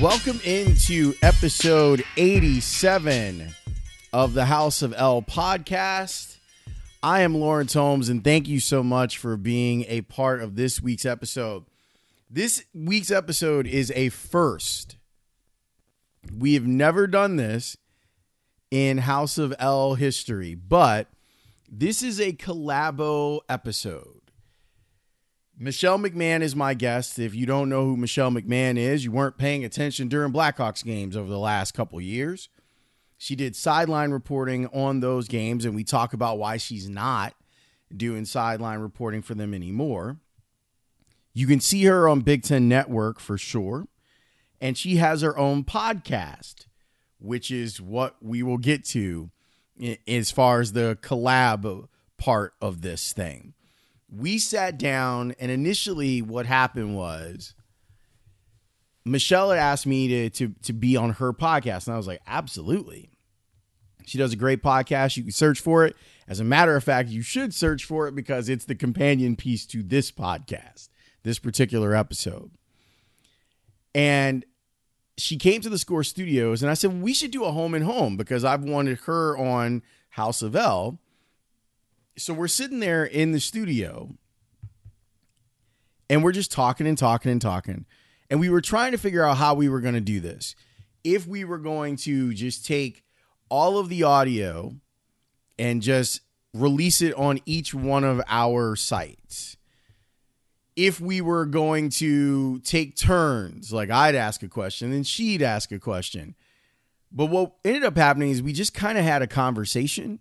Welcome into episode 87 of the House of L podcast. I am Lawrence Holmes, and thank you so much for being a part of this week's episode. This week's episode is a first. We have never done this in House of L history, but this is a collabo episode. Michelle McMahon is my guest. If you don't know who Michelle McMahon is, you weren't paying attention during Blackhawks games over the last couple years. She did sideline reporting on those games, and we talk about why she's not doing sideline reporting for them anymore. You can see her on Big Ten Network for sure. And she has her own podcast, which is what we will get to as far as the collab part of this thing. We sat down, and initially, what happened was Michelle had asked me to, to, to be on her podcast, and I was like, absolutely. She does a great podcast. You can search for it. As a matter of fact, you should search for it because it's the companion piece to this podcast, this particular episode. And she came to the Score Studios, and I said, We should do a home and home because I've wanted her on House of L. So we're sitting there in the studio, and we're just talking and talking and talking. And we were trying to figure out how we were going to do this. If we were going to just take all of the audio and just release it on each one of our sites. If we were going to take turns, like I'd ask a question and she'd ask a question. But what ended up happening is we just kind of had a conversation.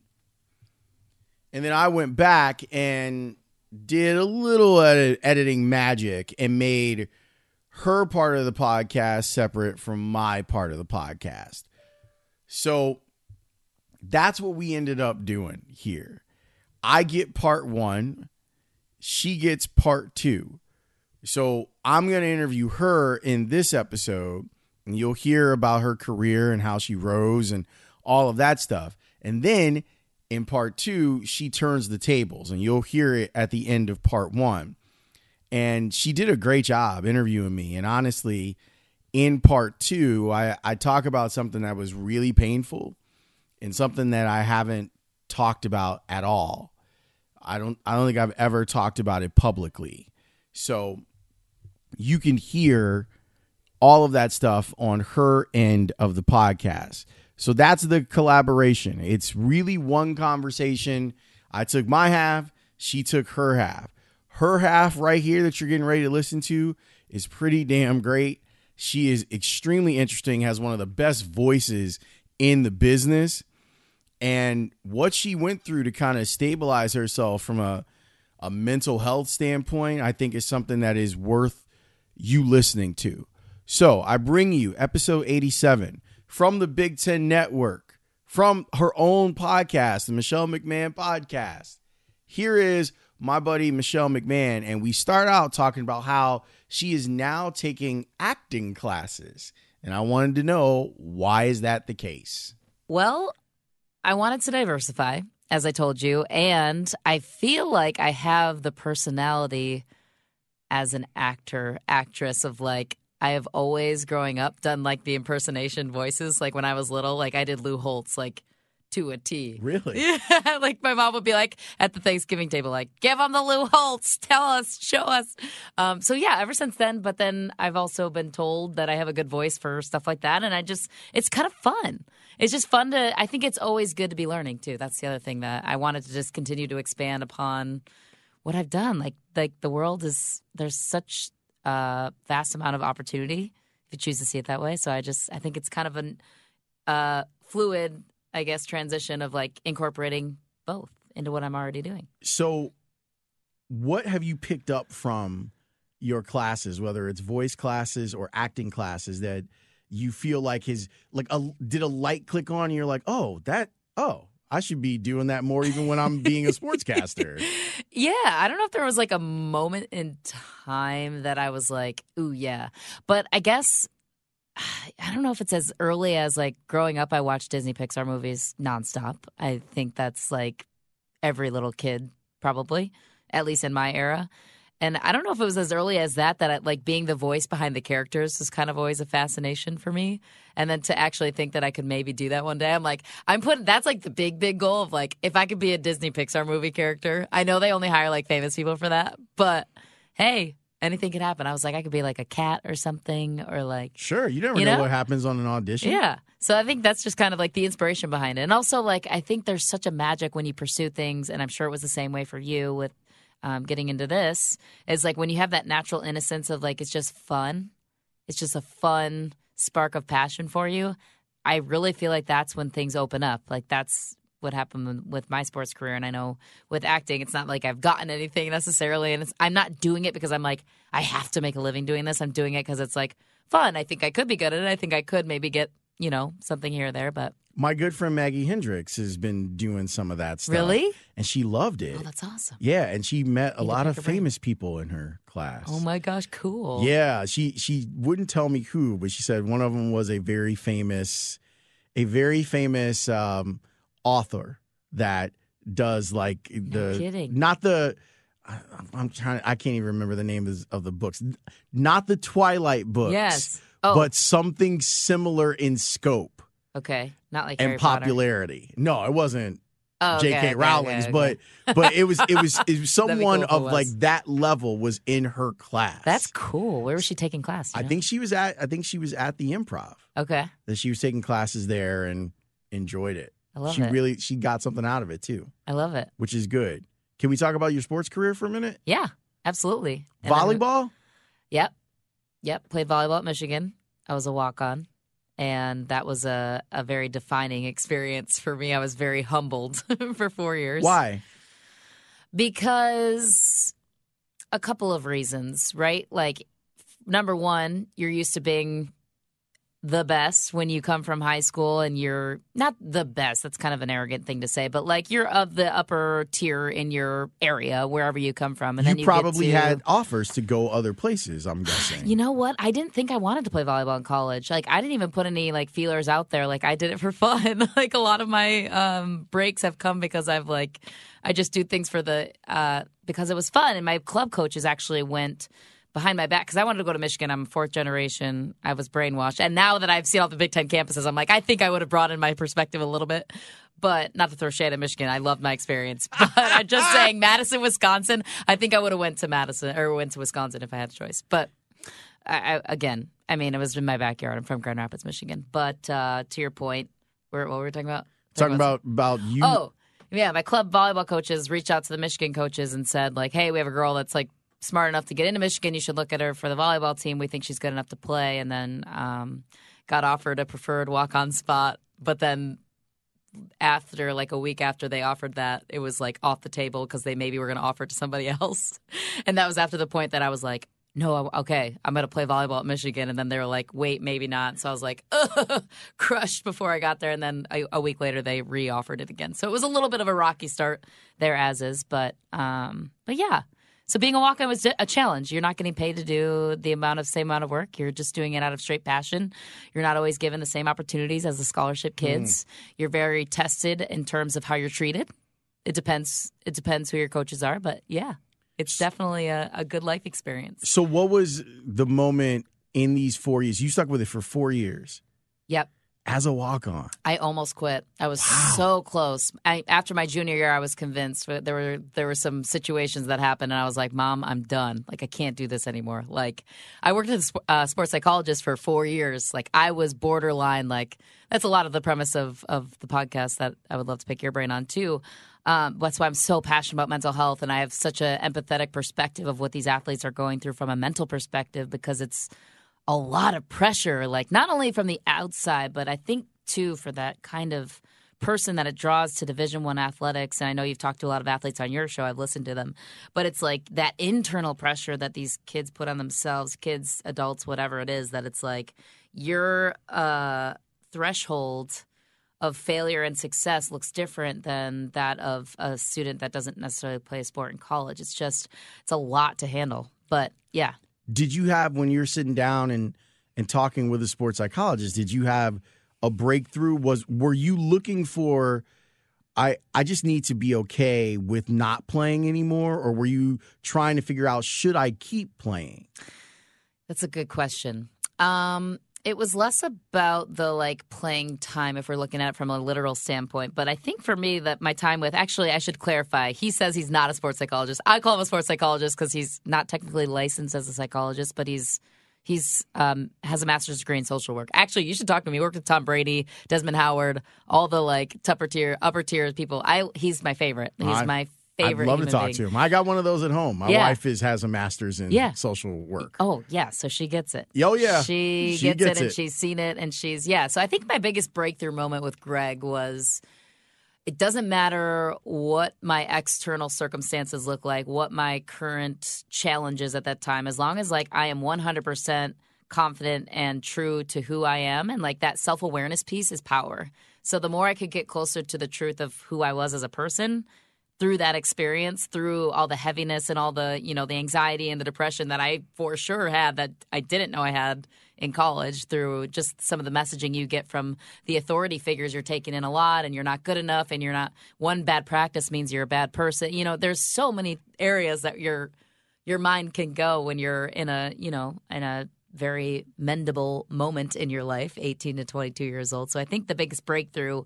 And then I went back and did a little edit- editing magic and made her part of the podcast separate from my part of the podcast. So that's what we ended up doing here. I get part one, she gets part two. So I'm going to interview her in this episode, and you'll hear about her career and how she rose and all of that stuff. And then in part two, she turns the tables, and you'll hear it at the end of part one. And she did a great job interviewing me. And honestly, in part two, I, I talk about something that was really painful and something that I haven't talked about at all. I don't I don't think I've ever talked about it publicly. So you can hear all of that stuff on her end of the podcast. So that's the collaboration. It's really one conversation. I took my half, she took her half. Her half right here that you're getting ready to listen to is pretty damn great. She is extremely interesting, has one of the best voices in the business and what she went through to kind of stabilize herself from a a mental health standpoint, I think is something that is worth you listening to. So, I bring you episode 87 from the Big 10 Network, from her own podcast, the Michelle McMahon podcast. Here is my buddy Michelle McMahon and we start out talking about how she is now taking acting classes. And I wanted to know why is that the case? Well, I wanted to diversify, as I told you, and I feel like I have the personality as an actor, actress of like I have always growing up done like the impersonation voices. Like when I was little, like I did Lou Holtz like to a T. Really? Yeah. like my mom would be like at the Thanksgiving table, like, give them the Lou Holtz, tell us, show us. Um, so yeah, ever since then, but then I've also been told that I have a good voice for stuff like that. And I just, it's kind of fun. It's just fun to, I think it's always good to be learning too. That's the other thing that I wanted to just continue to expand upon what I've done. Like, like the world is, there's such a vast amount of opportunity if you choose to see it that way. So I just, I think it's kind of a uh, fluid I guess, transition of like incorporating both into what I'm already doing. So, what have you picked up from your classes, whether it's voice classes or acting classes, that you feel like his like a did a light click on? And you're like, oh, that oh, I should be doing that more even when I'm being a sportscaster. yeah, I don't know if there was like a moment in time that I was like, ooh, yeah. But I guess I don't know if it's as early as like growing up, I watched Disney Pixar movies nonstop. I think that's like every little kid, probably, at least in my era. And I don't know if it was as early as that that I, like being the voice behind the characters was kind of always a fascination for me. And then to actually think that I could maybe do that one day, I'm like, I'm putting that's like the big big goal of like if I could be a Disney Pixar movie character. I know they only hire like famous people for that, but hey, anything could happen. I was like, I could be like a cat or something, or like Sure, you never You know? know? what happens on an audition. yeah. So I think that's just kind of like the inspiration behind it. And also, like, I think there's such a magic when you pursue things, and I'm sure it was the same way for you with um, getting into this. Is like when you have that natural innocence of like, it's just fun. It's just a fun spark of passion for you. I really feel like that's when things open up. Like, that's what happened with my sports career. And I know with acting, it's not like I've gotten anything necessarily. And it's, I'm not doing it because I'm like, I have to make a living doing this. I'm doing it because it's like fun. I think I could be good at it. I think I could maybe get, you know, something here or there. But My good friend Maggie Hendricks has been doing some of that stuff. really? And she loved it. Oh, that's awesome. yeah, and she met a lot of famous people in her class. Oh my gosh, cool. Yeah, she she wouldn't tell me who, but she said one of them was a very famous, a very famous um, author that does like the kidding. not the. I, I'm trying. I can't even remember the name of, of the books. Not the Twilight books. Yes. Oh, But something similar in scope okay. Not like and Harry Potter. popularity. No, it wasn't Oh, J.K. okay, Rowling's, okay, okay. but but it was it was it was someone cool of like that level was in her class. that's cool. Where was she taking class? I know? think she was at I think she was at the improv. Okay. That she was taking classes there and enjoyed it. I love she it. really she got something out of it too, I love it. which is good. Can we talk about your sports career for a minute? Yeah, absolutely. And then- Volleyball? Yep. Yep. Played volleyball at Michigan. I was a walk on. And that was a, a very defining experience for me. I was very humbled for four years. Why? Because a couple of reasons, right? Like, number one, you're used to being the best when you come from high school and you're not the best. That's kind of an arrogant thing to say, but like you're of the upper tier in your area, wherever you come from. And then you you probably to, had offers to go other places, I'm guessing. You know what? I didn't think I wanted to play volleyball in college. Like I didn't even put any like feelers out there. Like I did it for fun. like a lot of my um breaks have come because I've like I just do things for the uh because it was fun and my club coaches actually went behind my back because I wanted to go to Michigan. I'm fourth generation. I was brainwashed. And now that I've seen all the Big Ten campuses, I'm like, I think I would have broadened my perspective a little bit. But not to throw shade at Michigan. I loved my experience. But I'm just saying Madison, Wisconsin, I think I would have went to Madison or went to Wisconsin if I had a choice. But I, I, again, I mean, it was in my backyard. I'm from Grand Rapids, Michigan. But uh, to your point, where, what were we talking about? Talking about about you Oh, yeah. My club volleyball coaches reached out to the Michigan coaches and said, like, hey, we have a girl that's like smart enough to get into Michigan. You should look at her for the volleyball team. We think she's good enough to play. And then um, got offered a preferred walk on spot. But then after like a week after they offered that, it was like off the table because they maybe were going to offer it to somebody else. And that was after the point that I was like, no, okay, I'm going to play volleyball at Michigan. And then they were like, wait, maybe not. So I was like, crushed before I got there. And then a, a week later, they re offered it again. So it was a little bit of a rocky start there, as is. But, um, but yeah. So being a walk on was a challenge. You're not getting paid to do the amount of same amount of work. You're just doing it out of straight passion. You're not always given the same opportunities as the scholarship hmm. kids. You're very tested in terms of how you're treated. It depends. It depends who your coaches are, but yeah, it's definitely a, a good life experience. So what was the moment in these four years? You stuck with it for four years Yep. As a walk on. I almost quit. I was so close. I, after my junior year, I was convinced. But there were there were some situations that happened, and I was like, "Mom, I'm done. Like, I can't do this anymore." Like, I worked as a uh, sports psychologist for four years. Like, I was borderline. Like, that's a lot of the premise of of the podcast that I would love to pick your brain on too. Um, that's why I'm so passionate about mental health, and I have such an empathetic perspective of what these athletes are going through from a mental perspective because it's a lot of pressure, like not only from the outside, but I think too for that kind of person that it draws to Division One athletics. And I know you've talked to a lot of athletes on your show. I've listened to them, but it's like that internal pressure that these kids put on themselves, kids, adults, whatever it is. That it's like your uh, threshold of failure and success looks different than that of a student that doesn't necessarily play a sport in college. It's just it's a lot to handle. But yeah, Did you have when you're sitting down and and talking with a sports psychologist? Did you have a breakthrough? Was were you looking for I I just need to be okay with not playing anymore, or were you trying to figure out should I keep playing? That's a good question. Um, it was less about the like playing time if we're looking at it from a literal standpoint. But I think for me that my time with actually I should clarify. He says he's not a sports psychologist. I call him a sports psychologist because he's not technically licensed as a psychologist, but he's he's um, has a master's degree in social work. Actually, you should talk to him. He worked with Tom Brady, Desmond Howard, all the like upper tier upper tier people. I he's my favorite. He's I- my favorite. I'd love to talk being. to him. I got one of those at home. My Yeah. wife is has a master's in Yeah. social work. Oh yeah, so she gets it. Oh, yeah. she, She gets, gets it, and she's seen it, and she's yeah. So I think my biggest breakthrough moment with Greg was. It doesn't matter what my external circumstances look like, what my current challenges at that time, as long as like I am 100% confident and true to who I am. And like that self awareness piece is power. So the more I could get closer to the truth of who I was as a person, through that experience, through all the heaviness and all the, you know, the anxiety and the depression that I for sure had that I didn't know I had in college through just some of the messaging you get from the authority figures you're taking in a lot and you're not good enough and you're not one bad practice means you're a bad person. You know, there's so many areas that your your mind can go when you're in a, you know, in a very mendable moment in your life, 18 to 22 years old. So I think the biggest breakthrough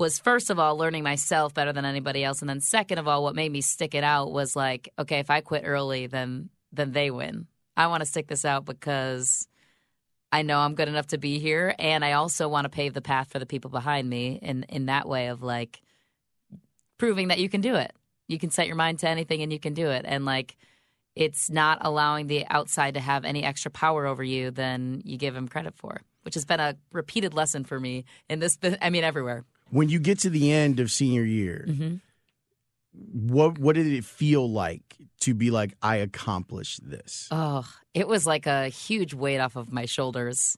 was first of all learning myself better than anybody else. And then second of all what made me stick it out was like okay if i quit early then then they win. I want to stick this out because i know i'm good enough to be here. And i also want to pave the path for the people behind me in in that way of like proving that you can do it. You can set your mind to anything and you can do it. And like it's not allowing the outside to have any extra power over you than you give them credit for which has been a repeated lesson for me in this i mean everywhere When you get to the end of senior year, Mm-hmm. what what did it feel like to be like I accomplished this? Oh, it was like a huge weight off of my shoulders.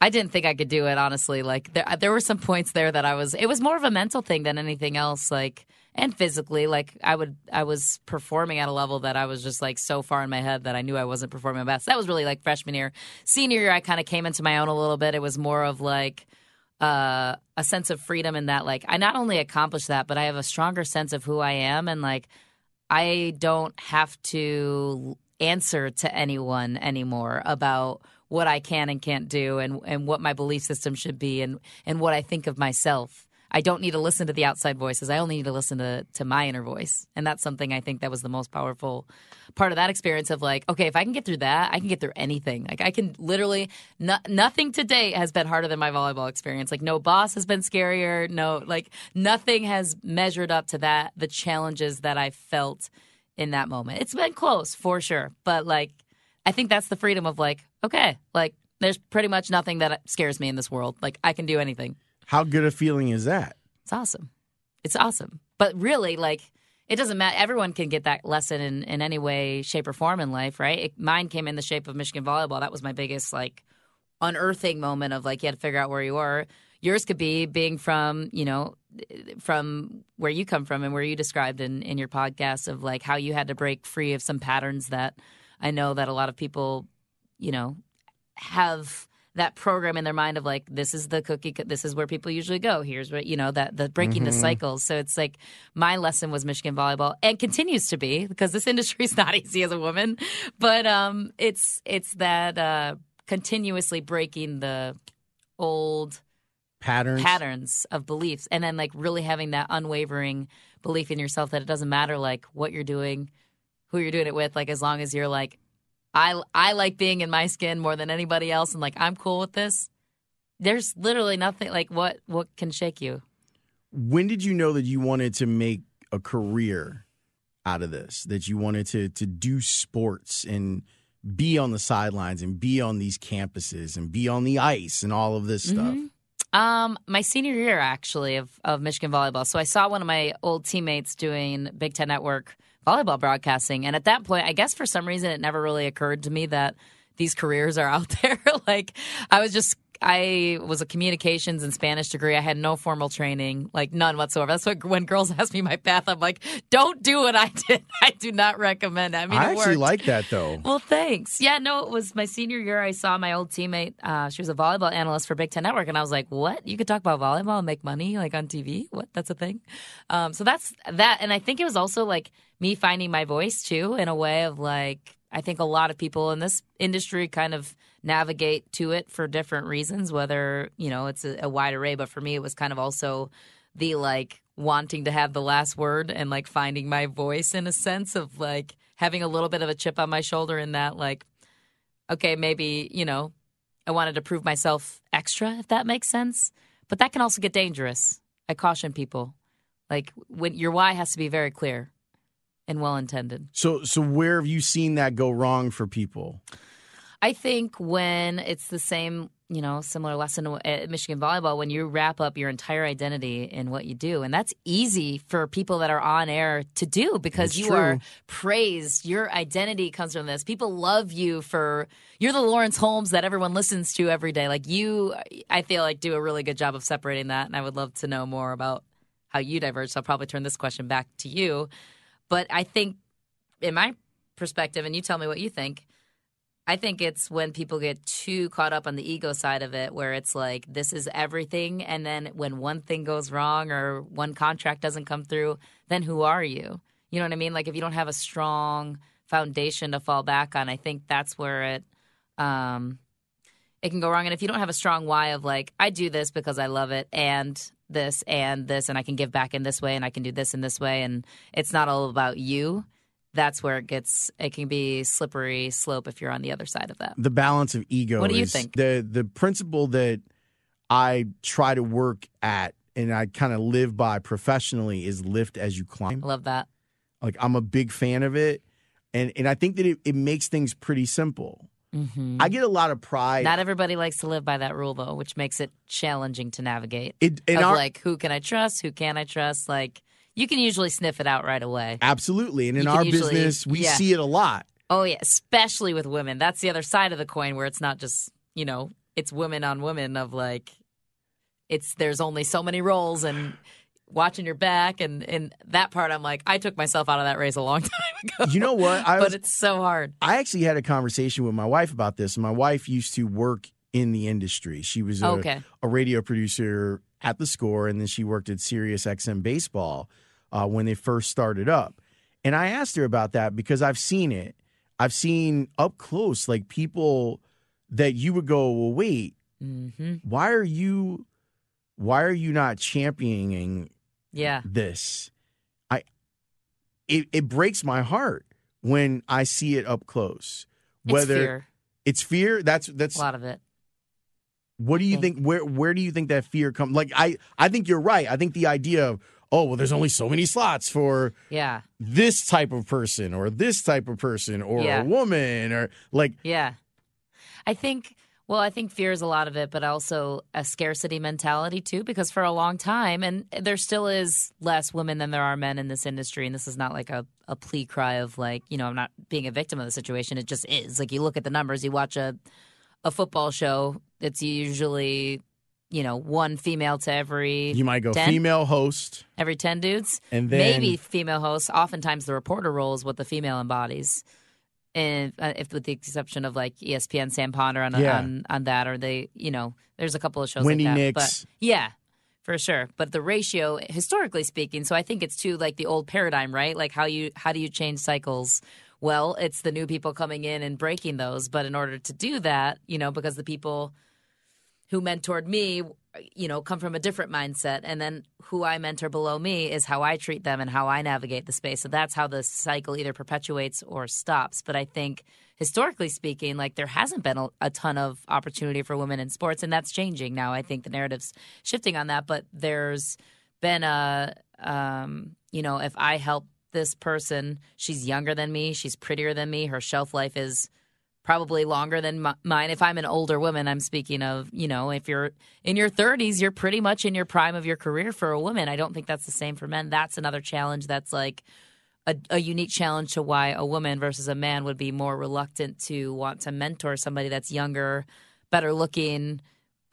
I didn't think I could do it, honestly. Like there, there were some points there that I was. It was more of a mental thing than anything else. Like and physically, like I would, I was performing at a level that I was just like so far in my head that I knew I wasn't performing my best. That was really like freshman year, senior year. I kind of came into my own a little bit. It was more of like uh, a sense of freedom in that like I not only accomplished that, but I have a stronger sense of who I am and like I don't have to answer to anyone anymore about what I can and can't do and and what my belief system should be and and what I think of myself. I don't need to listen to the outside voices. I only need to listen to to my inner voice. And that's something I think that was the most powerful part of that experience of like, okay, if I can get through that, I can get through anything. Like I can literally no, nothing to date has been harder than my volleyball experience. Like no boss has been scarier, no like nothing has measured up to that the challenges that I felt in that moment. It's been close for sure, but like I think that's the freedom of like, okay, like there's pretty much nothing that scares me in this world. Like I can do anything. How good a feeling is that? It's awesome. It's awesome. But really, like, it doesn't matter. Everyone can get that lesson in, in any way, shape, or form in life, right? It, mine came in the shape of Michigan volleyball. That was my biggest, like, unearthing moment of, like, you had to figure out where you are. Yours could be being from, you know, from where you come from and where you described in, in your podcast of, like, how you had to break free of some patterns that I know that a lot of people, you know, have that program in their mind of like this is the cookie this is where people usually go. Here's what you know that the breaking the cycles. So it's like my lesson was michigan volleyball and continues to be because this industry is not easy as a woman. But um it's it's that uh continuously breaking the old Patterns. patterns of beliefs and then like really having that unwavering belief in yourself that it doesn't matter like what you're doing who you're doing it with like as long as you're like i i like being in my skin more than anybody else and like i'm cool with this there's literally nothing like what what can shake you When did you know that you wanted to make a career out of this? That you wanted to to do sports and be on the sidelines and be on these campuses and be on the ice and all of this stuff. Um, my senior year actually of of Michigan volleyball. So I saw one of my old teammates doing Big Ten Network volleyball broadcasting, and at that point, I guess for some reason it never really occurred to me that these careers are out there. like I was just I was a communications and Spanish degree. I had no formal training, like none whatsoever. That's what when girls ask me my path, I'm like, don't do what I did. I do not recommend. it. I mean, I it actually worked. like that though. Well, thanks. Yeah, no, it was my senior year. I saw my old teammate. Uh, she was a volleyball analyst for Big Ten Network, and I was like, "What? You could talk about volleyball and make money like on TV? What? That's a thing." Um, so that's that, and I think it was also like me finding my voice too, in a way of like I think a lot of people in this industry kind of navigate to it for different reasons. Whether you know it's a, a wide array, but for me, it was kind of also the like wanting to have the last word and like finding my voice in a sense of like having a little bit of a chip on my shoulder in that like okay maybe you know i wanted to prove myself extra if that makes sense but that can also get dangerous i caution people like when your why has to be very clear and well intended So so where have you seen that go wrong for people? I think when it's the same, you know, similar lesson at Michigan volleyball, when you wrap up your entire identity in what you do, and that's easy for people that are on air to do because It's you true. are praised. Your identity comes from this. People love you for you're the Lawrence Holmes that everyone listens to every day. Like you, I feel like do a really good job of separating that, and I would love to know more about how you diverge. So I'll probably turn this question back to you, but I think, in my perspective, and you tell me what you think. I think it's when people get too caught up on the ego side of it, where it's like, this is everything. And then when one thing goes wrong or one contract doesn't come through, then who are you? You know what I mean? Like, if you don't have a strong foundation to fall back on, I think that's where it. Um, it can go wrong. And if you don't have a strong why of like, I do this because I love it and this and this, and I can give back in this way and I can do this in this way, and it's not all about you, that's where it gets, it can be slippery slope if you're on the other side of that. The balance of ego. What do you is think? The the principle that I try to work at and I kind of live by professionally is lift as you climb. I love that. Like I'm a big fan of it. And and I think that it, it makes things pretty simple. hmm I get a lot of pride. Not everybody likes to live by that rule, though, which makes it challenging to navigate. it, our, like, who can I trust? Who can I trust? Like, you can usually sniff it out right away. absolutely. And in our usually- business, we yeah. see it a lot. Oh yeah, especially with women. That's the other side of the coin where it's not just you know it's women on women of like it's there's only so many roles and watching your back and and that part I'm like I took myself out of that race a long time ago. You know what? I but was, it's so hard. I actually had a conversation with my wife about this. My wife used to work in the industry. She was a, Okay. a radio producer at the score, and then she worked at Sirius XM Baseball uh, when they first started up. And I asked her about that because I've seen it. I've seen up close, like people that you would go, well, wait, hmm why are you, why are you not championing Yeah. this? I, it, it breaks my heart when I see it up close. It's Whether fear. it's fear, that's that's A lot of it. what do you think. think? Where where do you think that fear comes? Like I I think you're right. I think the idea of oh well, there's only so many slots for Yeah. this type of person or this type of person or Yeah. a woman or like Yeah. I think, well, I think fear is a lot of it, but also a scarcity mentality too, because for a long time, and there still is less women than there are men in this industry. And this is not like a, a plea cry of like, you know, I'm not being a victim of the situation. It just is. Like you look at the numbers, you watch a, a football show, it's usually, you know, one female to every you might go 10? female host every 10 dudes. and then Maybe female hosts. Oftentimes, the reporter role is what the female embodies, and uh, if with the exception of like ESPN, Sam Ponder on Yeah. on, on that, or they, you know, there's a couple of shows Wendy like that. Nix. But yeah, for sure. But the ratio, historically speaking, so I think it's too like the old paradigm, right? Like how you how do you change cycles? Well, it's the new people coming in and breaking those. But in order to do that, you know, because the people who mentored me, you know, come from a different mindset. And then who I mentor below me is how I treat them and how I navigate the space. So that's how the cycle either perpetuates or stops. But I think historically speaking, like there hasn't been a, a ton of opportunity for women in sports, and that's changing now. I think the narrative's shifting on that. But there's been a, um, you know, if I help this person, she's younger than me, she's prettier than me, her shelf life is probably longer than mi- mine. If I'm an older woman, I'm speaking of, you know, if you're in your 30s, you're pretty much in your prime of your career for a woman. I don't think that's the same for men. That's another challenge that's like a, a unique challenge to why a woman versus a man would be more reluctant to want to mentor somebody that's younger, better looking,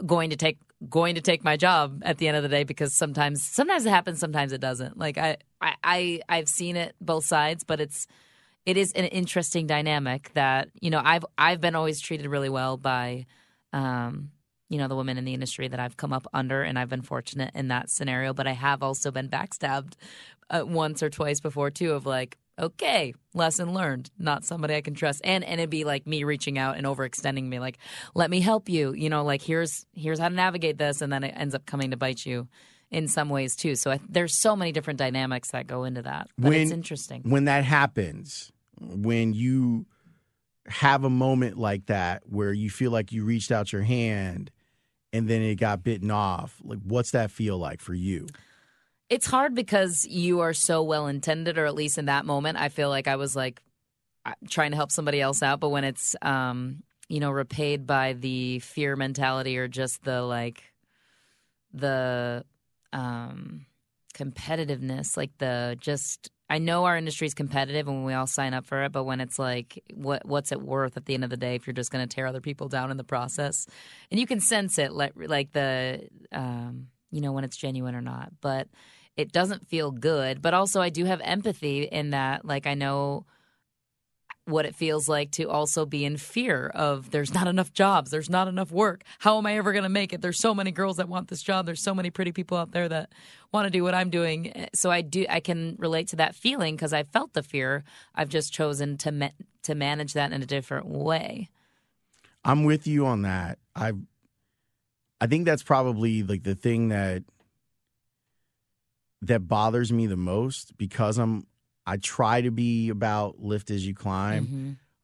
going to take going to take my job at the end of the day because sometimes sometimes it happens sometimes it doesn't like I i i've seen it both sides but it's it is an interesting dynamic that you know i've i've been always treated really well by um you know the women in the industry that i've come up under and i've been fortunate in that scenario but i have also been backstabbed uh, once or twice before too of like okay, lesson learned, not somebody I can trust. And and it'd be like me reaching out and overextending me, like, let me help you. You know, like here's here's how to navigate this, and then it ends up coming to bite you in some ways too. So I, there's so many different dynamics that go into that. But When- it's interesting. when that happens, when you have a moment like that where you feel like you reached out your hand and then it got bitten off, like what's that feel like for you? It's hard because you are so well intended, or at least in that moment, I feel like I was like trying to help somebody else out. But when it's, um, you know, repaid by the fear mentality or just the like, the um, competitiveness, like the just, I know our industry is competitive and we all sign up for it, but when it's like, what what's it worth at the end of the day if you're just going to tear other people down in the process? And you can sense it, like, like the, um, you know, when it's genuine or not. But it doesn't feel good. But also, I do have empathy in that, like, I know what it feels like to also be in fear of there's not enough jobs, there's not enough work. How am I ever going to make it? There's so many girls that want this job. There's so many pretty people out there that want to do what I'm doing. So I do I can relate to that feeling because I felt the fear. I've just chosen to ma- to manage that in a different way. I'm with you on that. I I think that's probably like the thing that that bothers me the most because I'm I try to be about lift as you climb.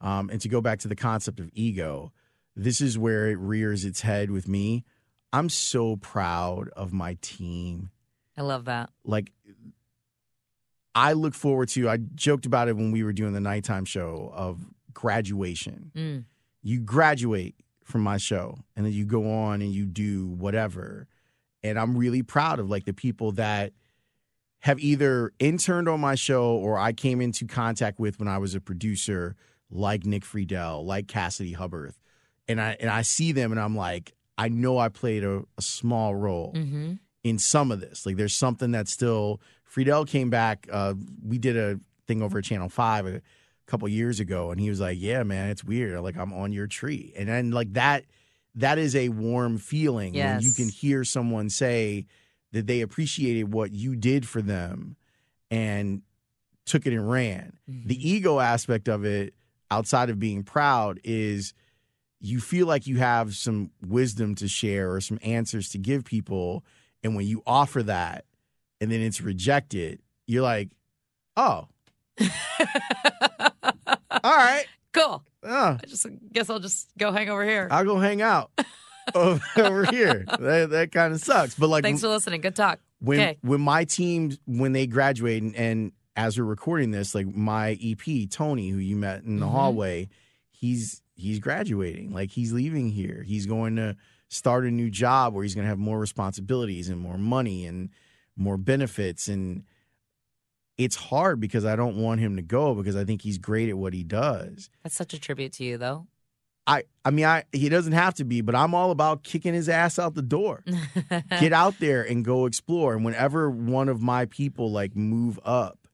Mhm. Um, and to go back to the concept of ego, this is where it rears its head with me. I'm so proud of my team. I love that. Like, I look forward to, I joked about it when we were doing the nighttime show of graduation. Mm. You graduate from my show and then you go on and you do whatever. And I'm really proud of like the people that have either interned on my show or I came into contact with when I was a producer, like Nick Friedell, like Cassidy Hubbarth. And I and I see them and I'm like, I know I played a, a small role hmm in some of this. Like there's something that still Friedell came back. Uh, we did a thing over at Channel Five a couple years ago, and he was like, "Yeah, man, it's weird. Like I'm on your tree," and then like that. That is a warm feeling when you can hear someone say that they appreciated what you did for them and took it and ran. The ego aspect of it, outside of being proud, is you feel like you have some wisdom to share or some answers to give people. And when you offer that and then it's rejected, you're like, oh, all right. Cool. Uh, I just guess I'll just go hang over here. I'll go hang out over, here. That, that kind of sucks. But like Thanks for listening. Good talk. when okay. when my team when they graduate and, and as we're recording this, like my EP Tony, who you met in the Mhm. hallway, he's he's graduating. Like he's leaving here. He's going to start a new job where he's going to have more responsibilities and more money and more benefits and it's hard because I don't want him to go because I think he's great at what he does. That's such a tribute to you, though. I I mean I he doesn't have to be, but I'm all about kicking his ass out the door. Get out there and go explore. And whenever one of my people like move up,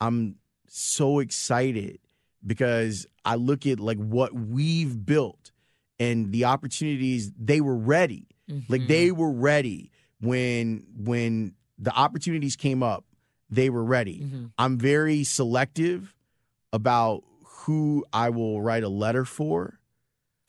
I'm so excited because I look at like what we've built and the opportunities they were ready. Like Mhm. they were ready when when the opportunities came up, they were ready. Mhm. I'm very selective about who I will write a letter for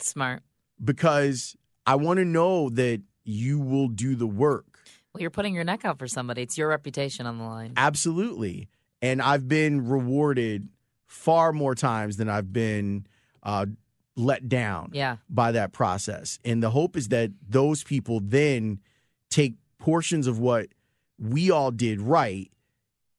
Smart. because I want to know that you will do the work. Well, you're putting your neck out for somebody. It's your reputation on the line. Absolutely. And I've been rewarded far more times than I've been uh, let down Yeah. by that process. And the hope is that those people then take portions of what we all did right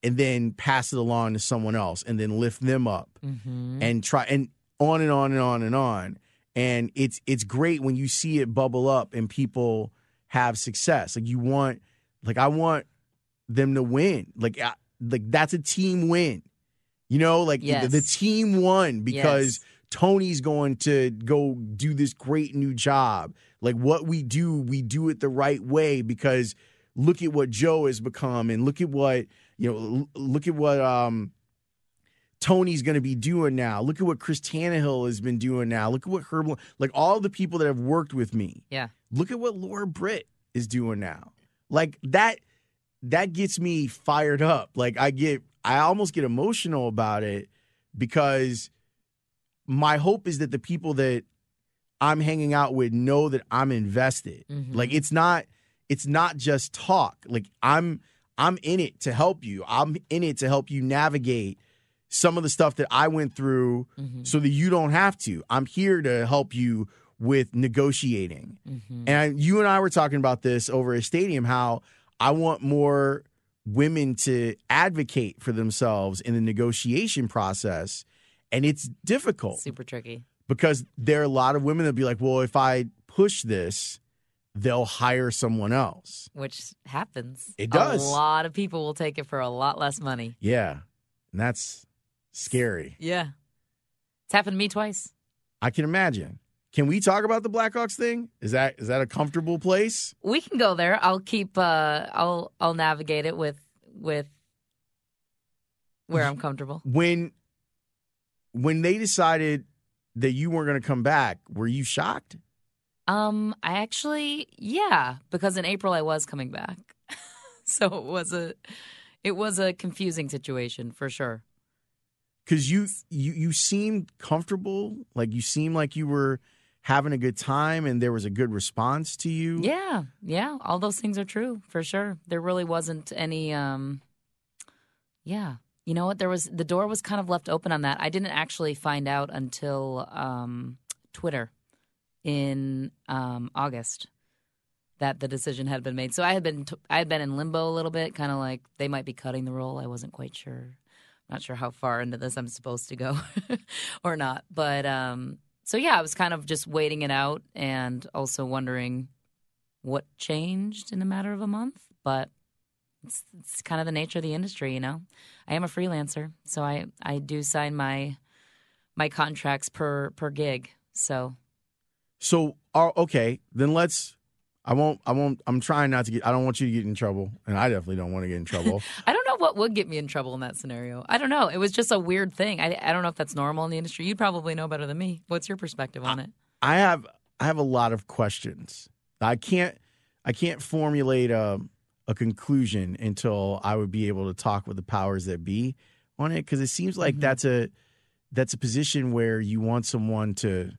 and then pass it along to someone else and then lift them up hmm and try and on and on and on and on. And it's it's great when you see it bubble up and people have success. Like you want, like I want them to win. Like I, like that's a team win. You know, like the, the team won because Yes. Tony's going to go do this great new job. Like what we do, we do it the right way because look at what Joe has become and look at what, you know, look at what um Tony's going to be doing now. Look at what Chris Tannehill has been doing now. Look at what Herb, like all the people that have worked with me. Yeah. Look at what Laura Britt is doing now. Like that, that gets me fired up. Like I get, I almost get emotional about it because my hope is that the people that I'm hanging out with know that I'm invested. Mhm. Like it's not, it's not just talk. Like I'm, I'm in it to help you. I'm in it to help you navigate some of the stuff that I went through Mhm. so that you don't have to. I'm here to help you with negotiating. Mhm. And you and I were talking about this over a stadium how I want more women to advocate for themselves in the negotiation process. And it's difficult Super tricky. because there are a lot of women that be like, well, if I push this, they'll hire someone else. Which happens. It does. A lot of people will take it for a lot less money. Yeah. And that's scary. Yeah. It's happened to me twice. I can imagine. Can we talk about the Blackhawks thing? Is that is that a comfortable place? We can go there. I'll keep uh I'll I'll navigate it with with where I'm comfortable. When when they decided that you weren't going to come back, were you shocked? Um I actually yeah, because in April I was coming back. so it was a it was a confusing situation for sure. Cuz you you you seemed comfortable, like you seemed like you were having a good time and there was a good response to you. Yeah, yeah, all those things are true for sure. There really wasn't any um yeah. You know what? There was the door was kind of left open on that. I didn't actually find out until um Twitter in um August that the decision had been made. So I had been t- I had been in limbo a little bit, kind of like they might be cutting the role. I wasn't quite sure. Not sure how far into this I'm supposed to go or not. But um so yeah, I was kind of just waiting it out and also wondering what changed in a matter of a month, but it's, it's kind of the nature of the industry, you know. I am a freelancer, so I I do sign my my contracts per per gig. So So, uh, okay, then let's I won't I won't I'm trying not to get I don't want you to get in trouble and I definitely don't want to get in trouble. I don't what would get me in trouble in that scenario. I don't know. It was just a weird thing. I I don't know if that's normal in the industry. You'd probably know better than me. What's your perspective on it? I have I have a lot of questions. I can't I can't formulate a a conclusion until I would be able to talk with the powers that be on it because it seems like Mhm. that's a that's a position where you want someone to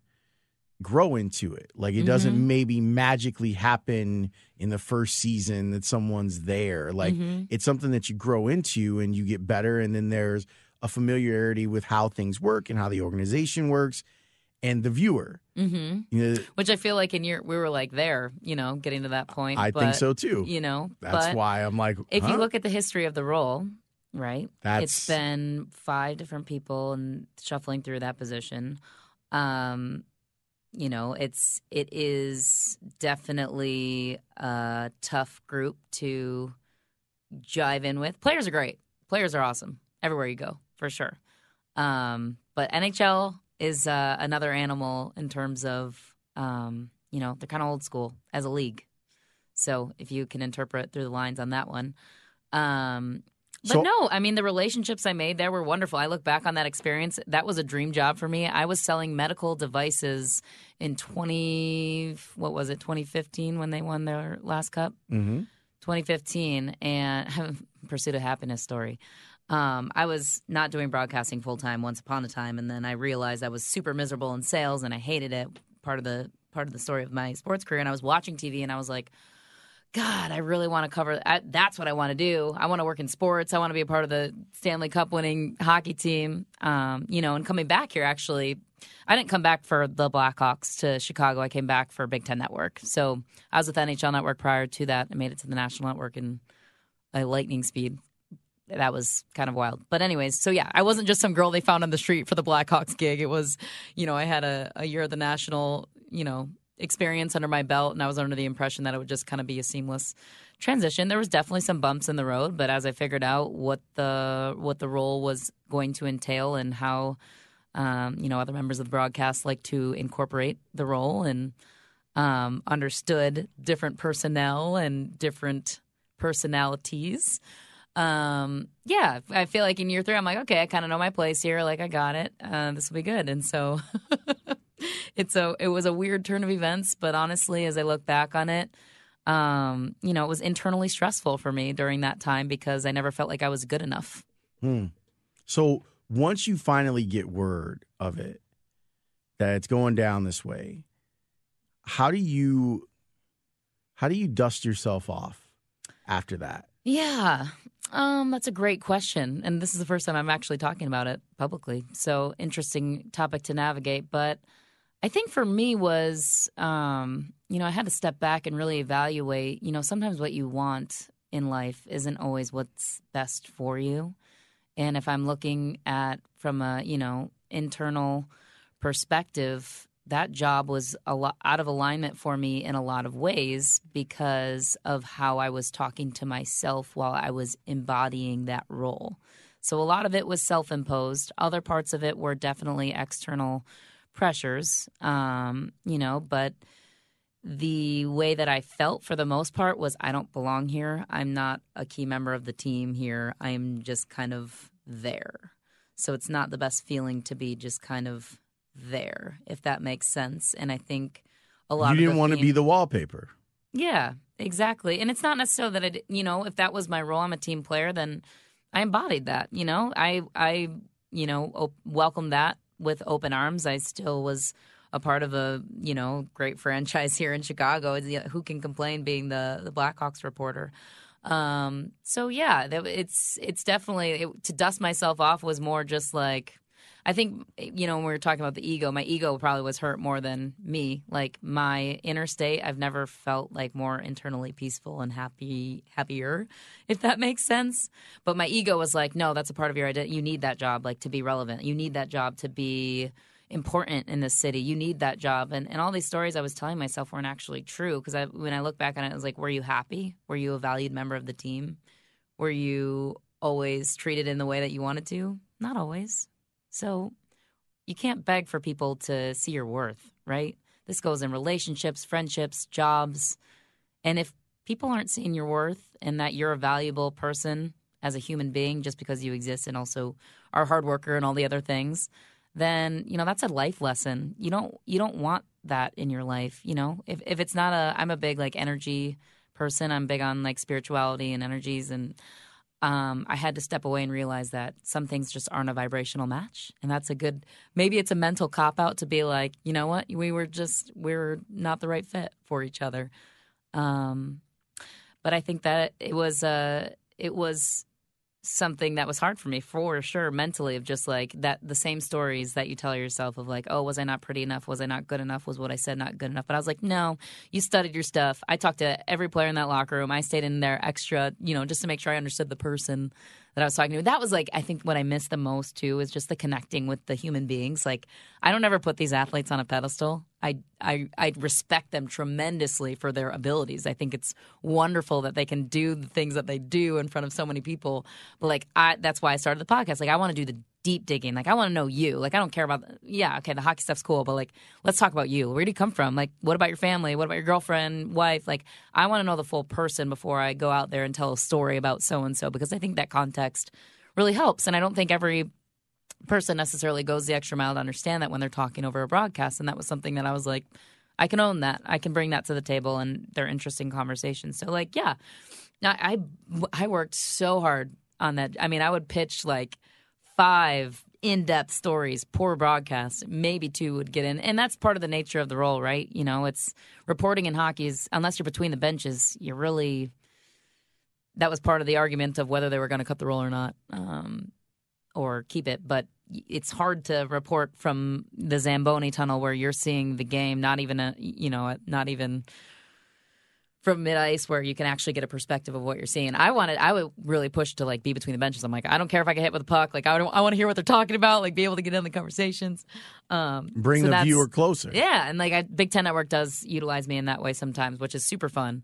grow into it. Like it doesn't Mhm. maybe magically happen in the first season that someone's there. Like Mhm. it's something that you grow into and you get better and then there's a familiarity with how things work and how the organization works and the viewer. Mhm. You know, Which I feel like in your we were like there, you know, getting to that point. I but, think so too. You know, That's why I'm like, if you look at the history of the role, right? That's- It's been five different people and shuffling through that position. Um, you know, it's it is definitely a tough group to jive in with. Players are great. Players are awesome everywhere you go, for sure. Um, but NHL is uh, another animal in terms of, um, you know, they're kind of old school as a league. So if you can interpret through the lines on that one. Um, but So- no, I mean, the relationships I made there were wonderful. I look back on that experience. That was a dream job for me. I was selling medical devices in 20, what was it, 2015 when they won their last cup? Mhm. 2015 and Pursuit of Happiness story. Um, I was not doing broadcasting full time once upon a time, and then I realized I was super miserable in sales and I hated it. Part of the part of the story of my sports career, and I was watching TV and I was like, God, I really want to cover. That's what I want to do. I want to work in sports. I want to be a part of the Stanley Cup winning hockey team. Um, you know, and coming back here, actually, I didn't come back for the Blackhawks to Chicago. I came back for Big Ten Network. So I was with NHL Network prior to that. I made it to the National Network in a lightning speed. That was kind of wild. But anyways, so yeah, I wasn't just some girl they found on the street for the Blackhawks gig. It was, you know, I had a, a year of the national, you know, experience under my belt, and I was under the impression that it would just kind of be a seamless transition. There was definitely some bumps in the road, but as I figured out what the what the role was going to entail and how um, you know, other members of the broadcast like to incorporate the role and um, understood different personnel and different personalities. Um, yeah, I feel like in year three, I'm like, okay, I kind of know my place here. Like, I got it. Uh, this will be good. And so it's a, it was a weird turn of events, but honestly, as I look back on it, um, you know, it was internally stressful for me during that time because I never felt like I was good enough. Hmm. So once you finally get word of it that it's going down this way, how do you how do you dust yourself off after that? Yeah. Um, that's a great question. And this is the first time I'm actually talking about it publicly. So interesting topic to navigate. But I think for me was um, you know, I had to step back and really evaluate, you know, sometimes what you want in life isn't always what's best for you. And if I'm looking at from a, you know, internal perspective, that job was a lot out of alignment for me in a lot of ways because of how I was talking to myself while I was embodying that role. So a lot of it was self-imposed. Other parts of it were definitely external pressures, um, you know, but the way that I felt for the most part was I don't belong here. I'm not a key member of the team here. I'm just kind of there. So it's not the best feeling to be just kind of there, if that makes sense. And I think a lot of you didn't want to be the wallpaper. yeah, exactly. And it's not necessarily that I, you know, if that was my role, I'm a team player, then I embodied that. You know, I, I, you know, welcomed that with open arms. I still was a part of a, you know, great franchise here in Chicago. Who can complain being the the Blackhawks reporter? Um, so yeah, it's it's definitely it, to dust myself off was more just like I think you know when we were talking about the ego, my ego probably was hurt more than me. Like my inner state, I've never felt like more internally peaceful and happy, happier, if that makes sense. But my ego was like, no, that's a part of your identity. You need that job, like to be relevant. You need that job to be important in this city. You need that job. And and all these stories I was telling myself weren't actually true because I, when I look back on it, I was like, were you happy? Were you a valued member of the team? Were you always treated in the way that you wanted to? Not always. So you can't beg for people to see your worth, right? This goes in relationships, friendships, jobs. And if people aren't seeing your worth and that you're a valuable person as a human being just because you exist and also are a hard worker and all the other things, then, you know, that's a life lesson. You don't you don't want that in your life, you know? If if it's not a I'm a big like energy person. I'm big on like spirituality and energies and um, I had to step away and realize that some things just aren't a vibrational match. And that's a good, maybe it's a mental cop out to be like, you know what, we were just, we are not the right fit for each other. Um, but I think that it was, uh, it was something that was hard for me for sure mentally of just like that the same stories that you tell yourself of like oh was i not pretty enough? Was i not good enough? was what i said not good enough. But i was like no you studied your stuff. I talked to every player in that locker room. I stayed in there extra you know just to make sure i understood the person that i was talking to. That was like i think what i missed the most too is just the connecting with the human beings. Like i don't ever put these athletes on a pedestal I, I I respect them tremendously for their abilities. I think it's wonderful that they can do the things that they do in front of so many people. But like I that's why I started the podcast. Like I want to do the deep digging. Like I want to know you. Like I don't care about yeah, okay, the hockey stuff's cool, but like let's talk about you. Where do you come from? Like what about your family? What about your girlfriend, wife? Like I want to know the full person before I go out there and tell a story about so and so because I think that context really helps. And I don't think every person necessarily goes the extra mile to understand that when they're talking over a broadcast. And that was something that I was like, I can own that. I can bring that to the table, and they're interesting conversations. So, like, yeah, Now, I I worked so hard on that. I mean, I would pitch like five in-depth stories, poor broadcasts, maybe two would get in, and that's part of the nature of the role, right? You know, it's reporting in hockey is unless you're between the benches, you're really that was part of the argument of whether they were going to cut the role or not. Um, or keep it, but it's hard to report from the Zamboni tunnel where you're seeing the game, not even a you know, not even from mid ice where you can actually get a perspective of what you're seeing. I wanted, I would really push to like be between the benches. I'm like, I don't care if I get hit with a puck. Like, I, don't, I want to hear what they're talking about. Like, be able to get in the conversations. Um, Bring so the viewer closer. yeah, and like I, Big Ten Network does utilize me in that way sometimes, which is super fun.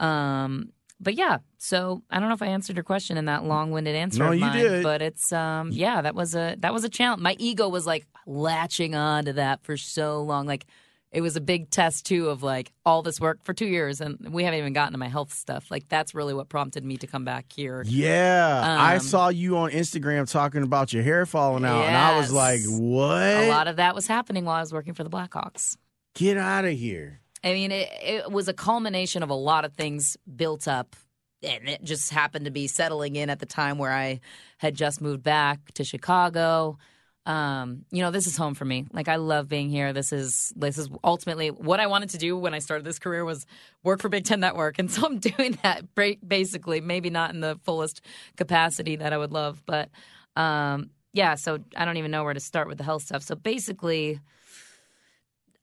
Um, but yeah, so I don't know if I answered your question in that long-winded answer No, of you did. but it's um yeah, that was a that was a challenge. My ego was like latching on to that for so long. Like it was a big test too of like all this work for two years, and we haven't even gotten to my health stuff. Like that's really what prompted me to come back here. Yeah, I Um, saw you on Instagram talking about your hair falling out, and I was like, "What? A lot of that was happening while I was working for the Blackhawks. Get out of here!" I mean, it, it was a culmination of a lot of things built up, and it just happened to be settling in at the time where I had just moved back to Chicago. Um, you know, this is home for me. Like, I love being here. This is this is ultimately what I wanted to do when I started this career was work for Big Ten Network, and so I'm doing that. Basically, maybe not in the fullest capacity that I would love, but um, yeah. So I don't even know where to start with the health stuff. So basically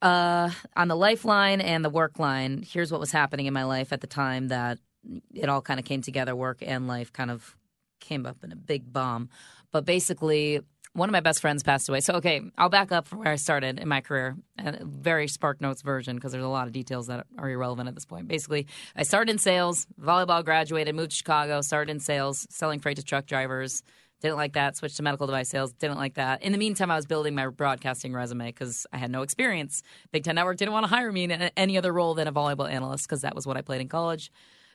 uh, on the lifeline and the work line, here's what was happening in my life at the time that it all kind of came together. Work and life kind of came up in a big bomb. But basically, one of my best friends passed away. So, okay, I'll back up from where I started in my career, a very Spark Notes version, because there's a lot of details that are irrelevant at this point. Basically, I started in sales, volleyball graduated, moved to Chicago, started in sales, selling freight to truck drivers. Didn't like that. Switched to medical device sales. Didn't like that. In the meantime, I was building my broadcasting resume because I had no experience. Big Ten Network didn't want to hire me in any other role than a volleyball analyst because that was what I played in college.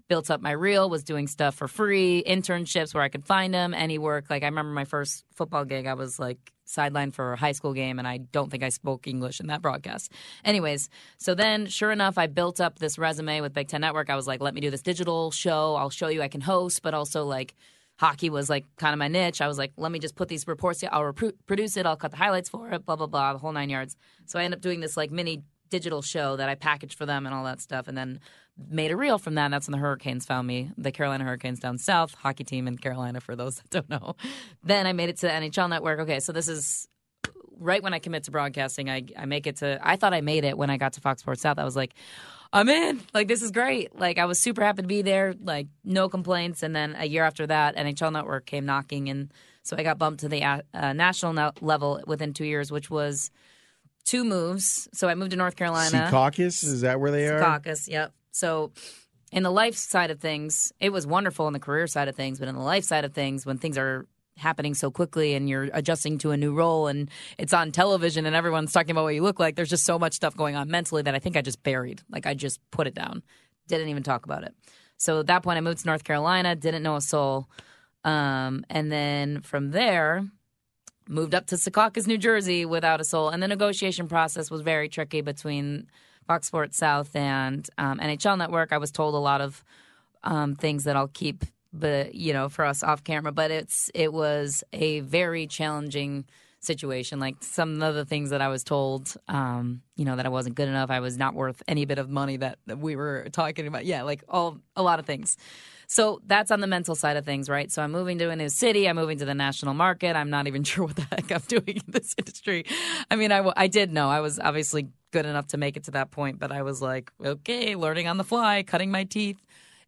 Built up my reel, was doing stuff for free, internships where I could find them, any work. Like I remember my first football gig, I was like sidelined for a high school game, and I don't think I spoke English in that broadcast. Anyways, so then sure enough, I built up this resume with Big Ten Network. I was like, let me do this digital show. I'll show you I can host, but also like hockey was like kind of my niche. I was like, let me just put these reports. I'll repro- produce it. I'll cut the highlights for it. Blah blah blah. The whole nine yards. So I ended up doing this like mini digital show that I packaged for them and all that stuff, and then made a reel from that. And that's when the Hurricanes found me. The Carolina Hurricanes down south, hockey team in Carolina. For those that don't know, then I made it to the NHL Network. Okay, so this is right when I commit to broadcasting, I, I make it to. I thought I made it when I got to Fox Sports South. I was like, I'm in. Like this is great. Like I was super happy to be there. Like no complaints. And then a year after that, NHL Network came knocking, and so I got bumped to the uh, uh, national level within two years, which was two moves. So I moved to North Carolina. Caucus is that where they are? Caucus, yep. So in the life side of things, it was wonderful in the career side of things, but in the life side of things, when things are happening so quickly and you're adjusting to a new role and it's on television and everyone's talking about what you look like, there's just so much stuff going on mentally that I think I just buried. Like I just put it down. Didn't even talk about it. So at that point I moved to North Carolina, didn't know a soul. Um, and then from there, moved up to Secaucus, New Jersey without a soul. And the negotiation process was very tricky between Fox Sports South and um, NHL Network. I was told a lot of um, things that I'll keep, but you know, for us off camera. But it's it was a very challenging situation. Like some of the things that I was told, um, you know, that I wasn't good enough. I was not worth any bit of money that, we were talking about. Yeah, like all a lot of things. So that's on the mental side of things, right? So I'm moving to a new city. I'm moving to the national market. I'm not even sure what the heck I'm doing in this industry. I mean, i, I did know I was obviously good enough to make it to that point, but I was like, okay, learning on the fly, cutting my teeth.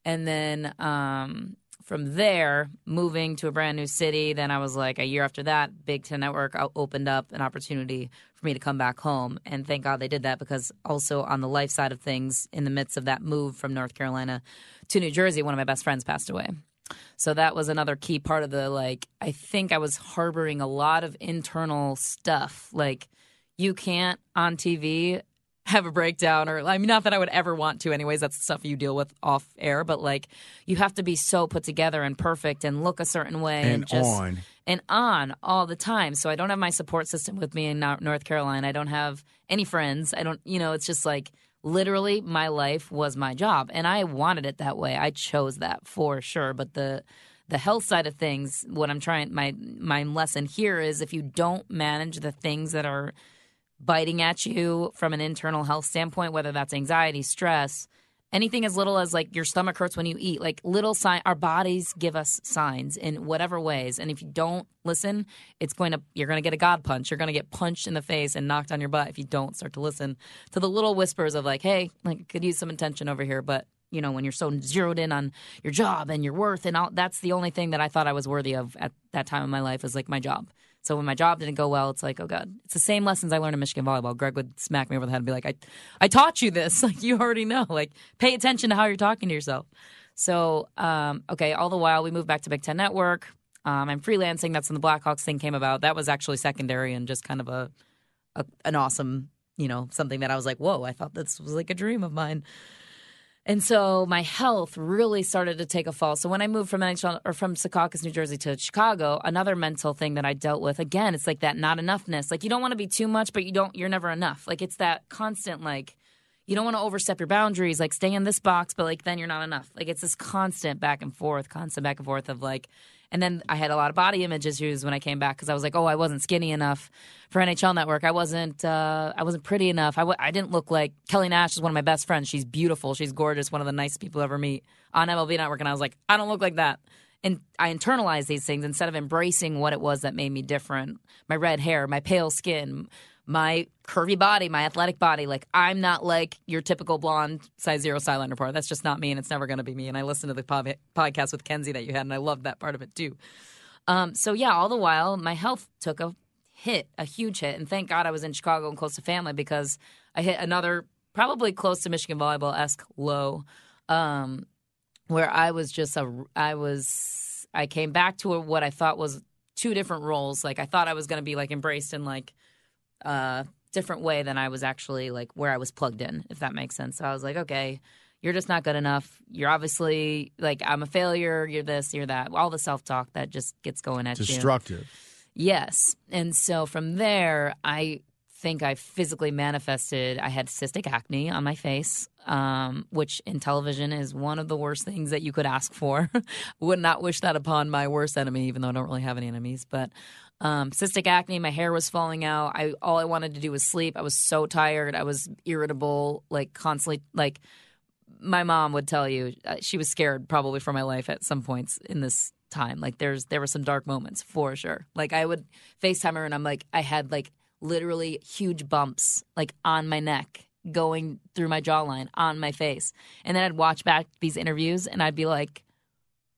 And then um, from there, moving to a brand new city. Then I was like, a year after that, Big Ten Network uh, opened up an opportunity for me to come back home. And thank God they did that because also on the life side of things, in the midst of that move from North Carolina to New Jersey, one of my best friends passed away. So that was another key part of the like, I think I was harboring a lot of internal stuff. Like, you can't on TV have a breakdown or I mean not that I would ever want to anyways that's the stuff you deal with off air but like you have to be so put together and perfect and look a certain way and, And just on. and on all the time. So I don't have my support system with me in North Carolina. I don't have any friends. I don't you know it's just like literally my life was my job and I wanted it that way. I chose that for sure but the the health side of things what I'm trying my my lesson here is if you don't manage the things that are biting at you from an internal health standpoint, whether that's anxiety, stress, anything as little as like your stomach hurts when you eat, like little sign our bodies give us signs in whatever ways. And if you don't listen, it's going to you're going to get a god punch. You're going to get punched in the face and knocked on your butt if you don't start to listen to the little whispers of like, hey, like could use some attention over here, but you know, when you're so zeroed in on your job and your worth and all that's the only thing that I thought I was worthy of at that time in my life is like my job. So when my job didn't go well, it's like, oh god, it's the same lessons I learned in Michigan volleyball. Greg would smack me over the head and be like, I, I taught you this. Like you already know. Like pay attention to how you're talking to yourself. So, um, okay, all the while we moved back to Big Ten Network. Um, I'm freelancing. That's when the Blackhawks thing came about. That was actually secondary and just kind of a, a an awesome, you know, something that I was like, whoa, I thought this was like a dream of mine. And so my health really started to take a fall. So when I moved from NHL or from Secaucus, New Jersey to Chicago, another mental thing that I dealt with again, it's like that not enoughness. Like you don't want to be too much, but you don't you're never enough. Like it's that constant like you don't want to overstep your boundaries, like stay in this box, but like then you're not enough. Like it's this constant back and forth, constant back and forth of like and then I had a lot of body image issues when I came back because I was like, oh, I wasn't skinny enough for NHL Network. I wasn't, uh, I wasn't pretty enough. I w- I didn't look like Kelly Nash is one of my best friends. She's beautiful. She's gorgeous. One of the nicest people ever meet on MLB Network. And I was like, I don't look like that. And I internalized these things instead of embracing what it was that made me different. My red hair, my pale skin, my curvy body, my athletic body. Like I'm not like your typical blonde size zero silent reporter. That's just not me, and it's never going to be me. And I listened to the pod- podcast with Kenzie that you had, and I loved that part of it too. Um, so yeah, all the while my health took a hit, a huge hit, and thank God I was in Chicago and close to family because I hit another probably close to Michigan volleyball esque low, um, where I was just a I was I came back to what I thought was two different roles. Like I thought I was going to be like embraced in like uh, different way than I was actually like where I was plugged in, if that makes sense. So I was like, okay, you're just not good enough. You're obviously like I'm a failure. You're this. You're that. All the self talk that just gets going at Destructive. you. Destructive. Yes, and so from there, I think I physically manifested. I had cystic acne on my face, um, which in television is one of the worst things that you could ask for. Would not wish that upon my worst enemy, even though I don't really have any enemies. But um, cystic acne, my hair was falling out. I all I wanted to do was sleep. I was so tired. I was irritable, like constantly. Like my mom would tell you, uh, she was scared probably for my life at some points in this time. Like there's there were some dark moments for sure. Like I would FaceTime her and I'm like I had like literally huge bumps like on my neck going through my jawline on my face. And then I'd watch back these interviews and I'd be like,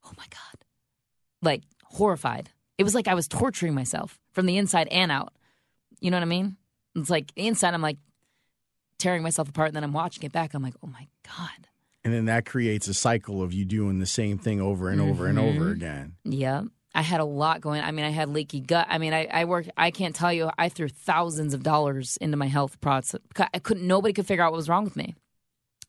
"Oh my god." Like horrified. It was like I was torturing myself from the inside and out. You know what I mean? It's like inside I'm like tearing myself apart and then I'm watching it back I'm like, "Oh my god." And then that creates a cycle of you doing the same thing over and over mm-hmm. and over mm-hmm. again. Yeah. I had a lot going. I mean, I had leaky gut. I mean, I, I worked. I can't tell you. I threw thousands of dollars into my health products. I couldn't. Nobody could figure out what was wrong with me.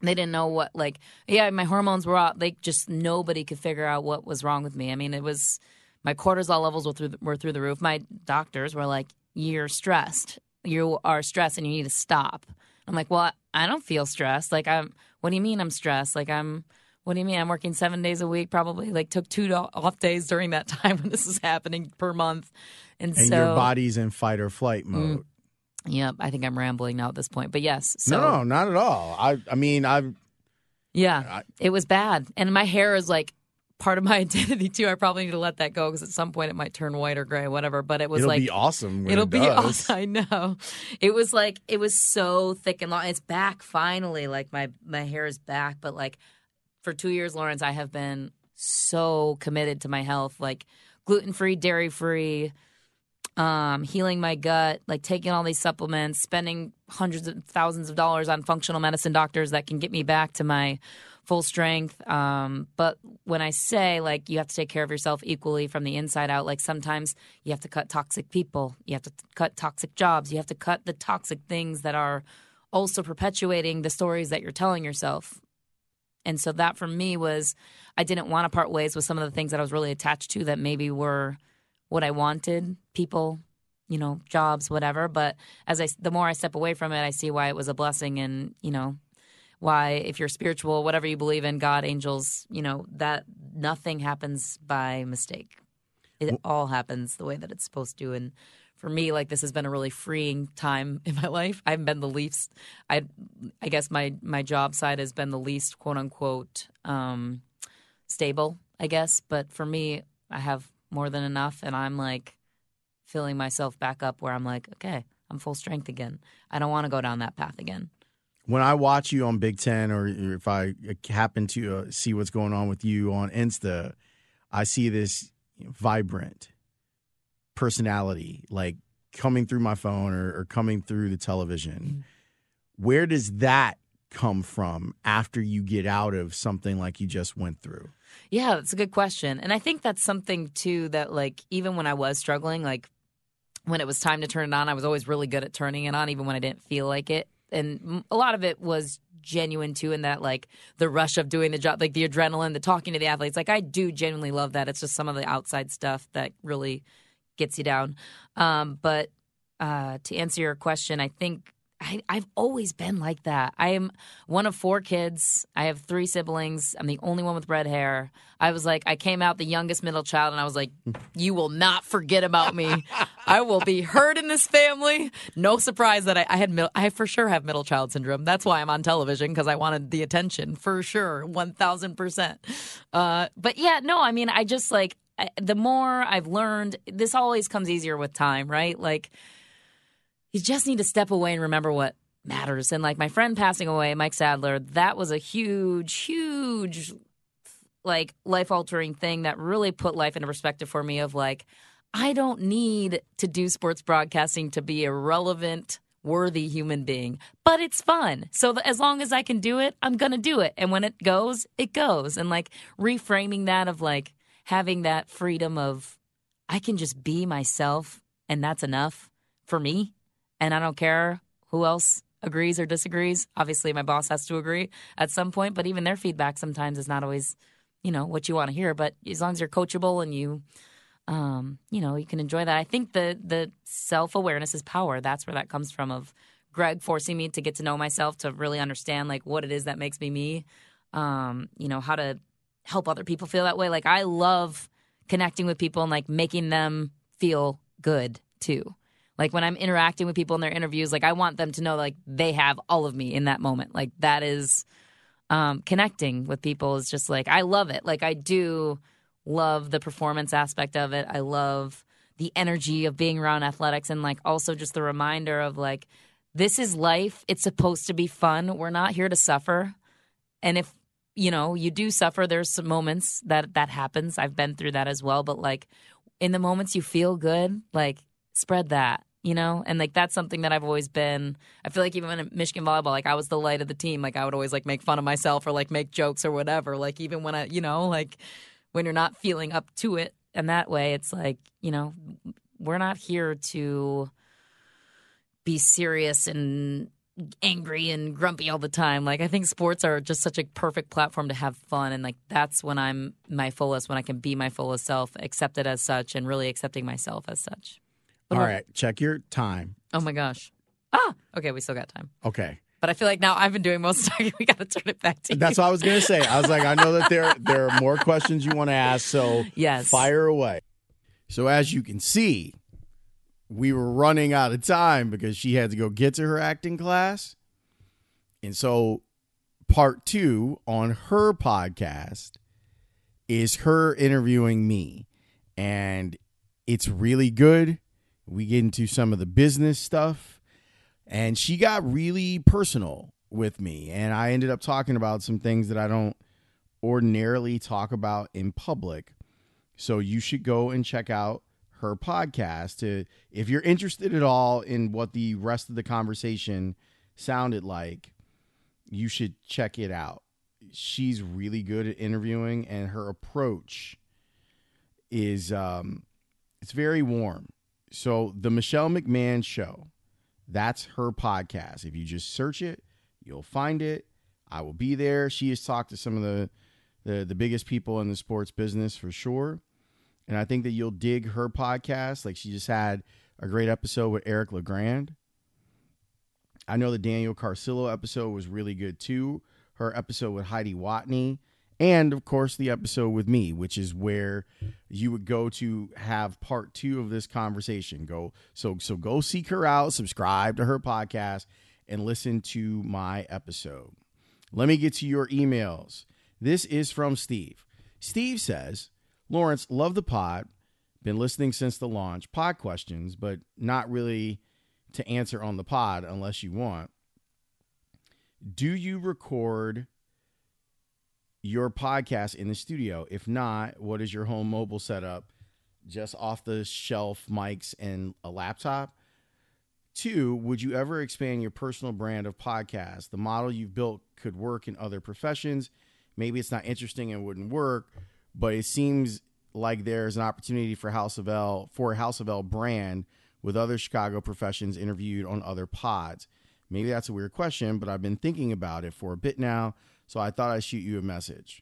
They didn't know what. Like, yeah, my hormones were up. They just nobody could figure out what was wrong with me. I mean, it was my cortisol levels were through were through the roof. My doctors were like, "You're stressed. You are stressed, and you need to stop." I'm like, "Well, I don't feel stressed. Like, I'm. What do you mean I'm stressed? Like, I'm." What do you mean? I'm working seven days a week. Probably like took two off days during that time when this was happening per month, and, and so your body's in fight or flight mm. mode. Mm, yep, I think I'm rambling now at this point, but yes. So, no, no, not at all. I, I mean, I've. Yeah, it was bad, and my hair is like part of my identity too. I probably need to let that go because at some point it might turn white or gray, whatever. But it was like, it'll like be awesome. it'll it be awesome. I know. It was like it was so thick and long. It's back finally. Like my my hair is back, but like for two years, Lawrence, I have been so committed to my health, like gluten free, dairy free, um, healing my gut, like taking all these supplements, spending hundreds of thousands of dollars on functional medicine doctors that can get me back to my full strength. Um, but when I say like you have to take care of yourself equally from the inside out, like sometimes you have to cut toxic people, you have to cut toxic jobs, you have to cut the toxic things that are also perpetuating the stories that you're telling yourself. And so that for me was I didn't want to part ways with some of the things that I was really attached to that maybe were what I wanted, people, you know, jobs, whatever. But as I the more I step away from it, I see why it was a blessing and, you know, why if you're spiritual, whatever you believe in, God, angels, you know, that nothing happens by mistake. It all happens the way that it's supposed to and for me, like this has been a really freeing time in my life. I haven't been the least. I, I guess my my job side has been the least quote unquote um, stable. I guess, but for me, I have more than enough, and I'm like filling myself back up where I'm like, okay, I'm full strength again. I don't want to go down that path again. When I watch you on Big Ten, or if I happen to uh, see what's going on with you on Insta, I see this vibrant personality like coming through my phone or, or coming through the television. Mm-hmm. Where does that come from after you get out of something like you just went through? Yeah, that's a good question. And I think that's something too that like even when I was struggling, like when it was time to turn it on, I was always really good at turning it on even when I didn't feel like it. And a lot of it was genuine too in that like the rush of doing the job, like the adrenaline, the talking to the athletes. Like I do genuinely love that. It's just some of the outside stuff that really gets you down. Um, but uh, to answer your question, I think I, I've always been like that. I am one of four kids. I have three siblings. I'm the only one with red hair. I was like, I came out the youngest middle child, and I was like, you will not forget about me. I will be heard in this family. No surprise that I, I had, I for sure have middle child syndrome. That's why I'm on television because I wanted the attention for sure, one thousand percent. Uh, but yeah, no, I mean, I just like I, the more I've learned, this always comes easier with time, right? Like you just need to step away and remember what matters. And like my friend passing away, Mike Sadler, that was a huge, huge, like life altering thing that really put life into perspective for me of like, I don't need to do sports broadcasting to be a relevant, worthy human being, but it's fun. So as long as I can do it, I'm going to do it. And when it goes, it goes. And like reframing that of like having that freedom of, I can just be myself and that's enough for me and I don't care who else agrees or disagrees. Obviously, my boss has to agree at some point, but even their feedback sometimes is not always, you know, what you want to hear. But as long as you're coachable and you, um, you know, you can enjoy that. I think the the self awareness is power. That's where that comes from. Of Greg forcing me to get to know myself, to really understand like what it is that makes me me. Um, you know, how to help other people feel that way. Like I love connecting with people and like making them feel good too. Like when I'm interacting with people in their interviews, like I want them to know like they have all of me in that moment. Like that is um, connecting with people is just like I love it. Like I do love the performance aspect of it. I love the energy of being around athletics and like also just the reminder of like this is life. It's supposed to be fun. We're not here to suffer. And if you know you do suffer, there's some moments that that happens. I've been through that as well. But like in the moments you feel good, like spread that you know? And like that's something that i've always been i feel like even in michigan volleyball like i was the light of the team. Like i would always like make fun of myself or like make jokes or whatever. Like even when i you know like when you're not feeling up to it and that way it's like you know we're not here to be serious and angry and grumpy all the time. Like i think sports are just such a perfect platform to have fun. And like that's when i'm my fullest when i can be my fullest self accepted as such and really accepting myself as such all right, check your time. Oh my gosh. Ah, okay, we still got time. Okay. But I feel like now I've been doing most of the time. We got to turn it back to you. That's what I was gonna say. I was like, I know that there there are more questions you want to ask, so yes, fire away. So as you can see, we were running out of time because she had to go get to her acting class, and so part two on her podcast is her interviewing me, and it's really good we get into some of the business stuff, and she got really personal with me. And I ended up talking about some things that I don't ordinarily talk about in public. So you should go and check out her podcast to if you're interested at all in what the rest of the conversation sounded like, you should check it out. She's really good at interviewing and her approach is um it's very warm so the Michelle McMahon show, that's her podcast. If you just search it, you'll find it. I will be there. She has talked to some of the the, the biggest people in the sports business for sure. And I think that you'll dig her podcast. Like she just had a great episode with Eric LeGrand. I know the Daniel Carcillo episode was really good too. Her episode with Heidi Watney and of course the episode with me which is where you would go to have part two of this conversation. Go so so go seek her out subscribe to her podcast and listen to my episode. Let me get to your emails. This is from steve. Steve says lawrence love the pod. Been listening since the launch. Pod questions but not really to answer on the pod unless you want. Do you record your podcast in the studio? If not, what is your home mobile setup? Just off the shelf mics and a laptop? Two, would you ever expand your personal brand of podcast? The model you've built could work in other professions. Maybe it's not interesting and wouldn't work, but it seems like there's an opportunity for House of L for House of L brand with other Chicago professions interviewed on other pods. Maybe that's a weird question, but I've been thinking about it for a bit now, so I thought I'd shoot you a message.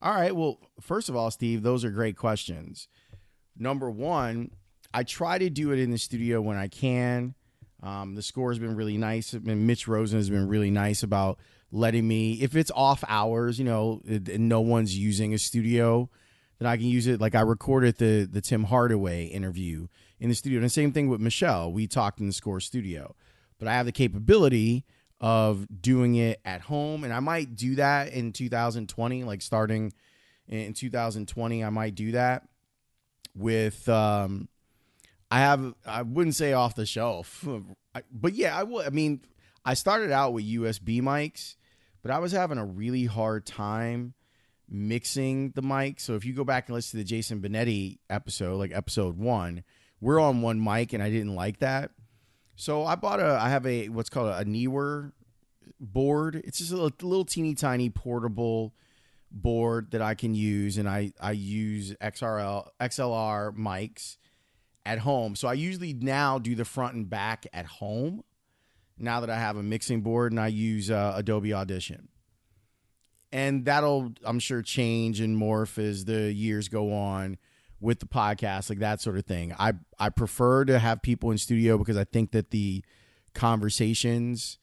All right, well, first of all, Steve, those are great questions. Number one, I try to do it in the studio when I can. Um, the score has been really nice. And Mitch Rosen has been really nice about letting me, if it's off hours, you know, and no one's using a studio, then I can use it. Like I recorded the the Tim Hardaway interview in the studio, and the same thing with Michelle. We talked in the score studio, but I have the capability of doing it at home, and I might do that in 2020, like starting in 2020. I might do that with. Um, I have. I wouldn't say off the shelf, but yeah, I would. I mean, I started out with USB mics, but I was having a really hard time mixing the mic. So if you go back and listen to the Jason Benetti episode, like episode one, we're on one mic, and I didn't like that. So I bought a. I have a what's called a Neewer board. It's just a little, little teeny tiny portable board that I can use, and I I use XRL XLR mics at home. So I usually now do the front and back at home. Now that I have a mixing board and I use uh, Adobe Audition, and that'll I'm sure change and morph as the years go on with the podcast, like that sort of thing. I I prefer to have people in studio because I think that the conversations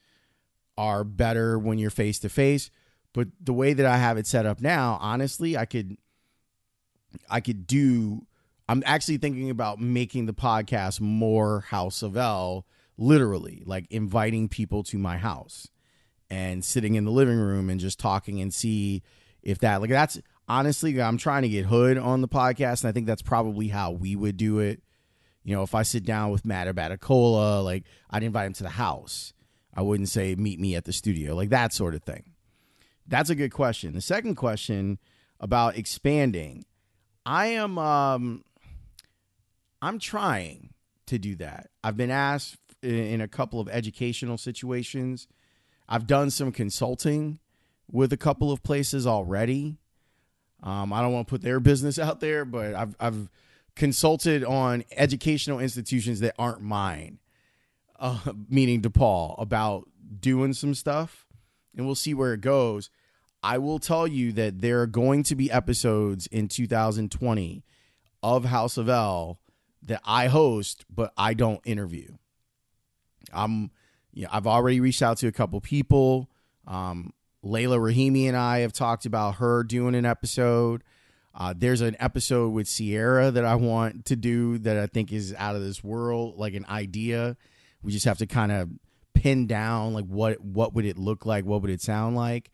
are better when you're face to face. But the way that I have it set up now, honestly, I could I could do I'm actually thinking about making the podcast more House of L, literally, like inviting people to my house and sitting in the living room and just talking and see if that like that's honestly I'm trying to get Hood on the podcast and I think that's probably how we would do it. You know, if I sit down with Matt Abbatacola, like I'd invite him to the house. I wouldn't say meet me at the studio, like that sort of thing. That's a good question. The second question about expanding, I am um I'm trying to do that. I've been asked in a couple of educational situations. I've done some consulting with a couple of places already. Um, I don't want to put their business out there, but I've, I've consulted on educational institutions that aren't mine, uh, meaning DePaul, about doing some stuff, and we'll see where it goes. I will tell you that there are going to be episodes in 2020 of House of L that I host, but I don't interview. I'm, you know, I've already reached out to a couple people. Um, Leila Rahimi and I have talked about her doing an episode. Uh, there's an episode with Sierra that I want to do that I think is out of this world, like an idea. We just have to kind of pin down like what what would it look like, what would it sound like.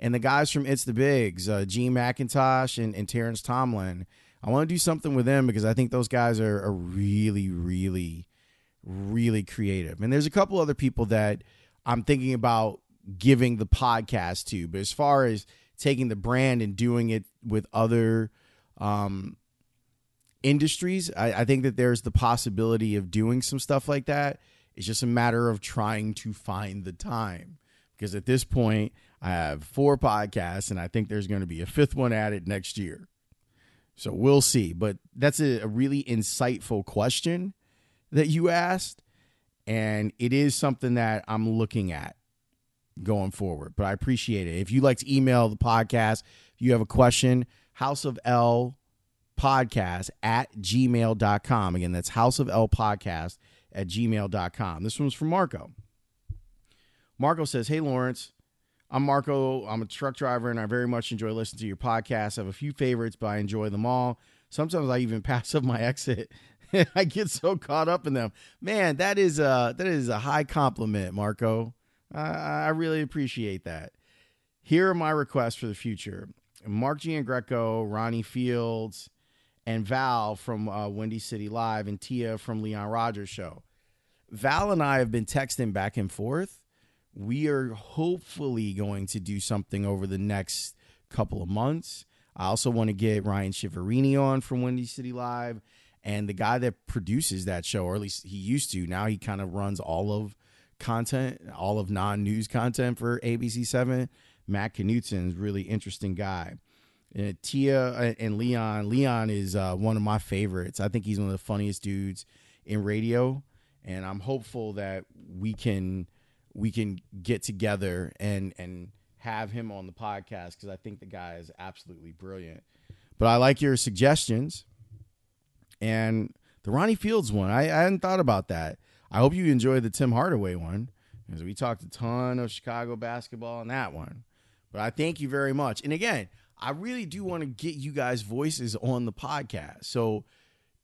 And the guys from It's the Bigs, uh, Gene McIntosh and, and Terrence Tomlin, I want to do something with them because I think those guys are, are really, really, really creative. And there's a couple other people that I'm thinking about giving the podcast to. But as far as taking the brand and doing it with other um, industries, I, I think that there's the possibility of doing some stuff like that. It's just a matter of trying to find the time. Because at this point, I have four podcasts, and I think there's going to be a fifth one added next year. So we'll see. But that's a, a really insightful question that you asked. And it is something that I'm looking at going forward. But I appreciate it. If you'd like to email the podcast, if you have a question, House of L podcast at gmail.com. Again, that's House of L podcast at gmail.com. This one's from Marco. Marco says, Hey, Lawrence. I'm Marco. I'm a truck driver and I very much enjoy listening to your podcast. I have a few favorites, but I enjoy them all. Sometimes I even pass up my exit. I get so caught up in them. Man, that is a that is a high compliment, Marco. I, really appreciate that. Here are my requests for the future: Mark Giangreco, Ronnie Fields, and Val from uh, Windy City Live, and Tia from Leon Rogers Show. Val and I have been texting back and forth we are hopefully going to do something over the next couple of months. I also want to get Ryan Chiaverini on from Windy City Live And the guy that produces that show, or at least he used to, now he kind of runs all of content, all of non news content for ABC7. Matt Knutson is really interesting guy. And Tia and Leon. Leon is uh, one of my favorites. I think he's one of the funniest dudes in radio, and I'm hopeful that we can we can get together and and have him on the podcast because I think the guy is absolutely brilliant. But I like your suggestions, and the Ronnie Fields one. I, I hadn't thought about that. I hope you enjoyed the Tim Hardaway one because we talked a ton of Chicago basketball on that one. But I thank you very much. And again, I really do want to get you guys' voices on the podcast. So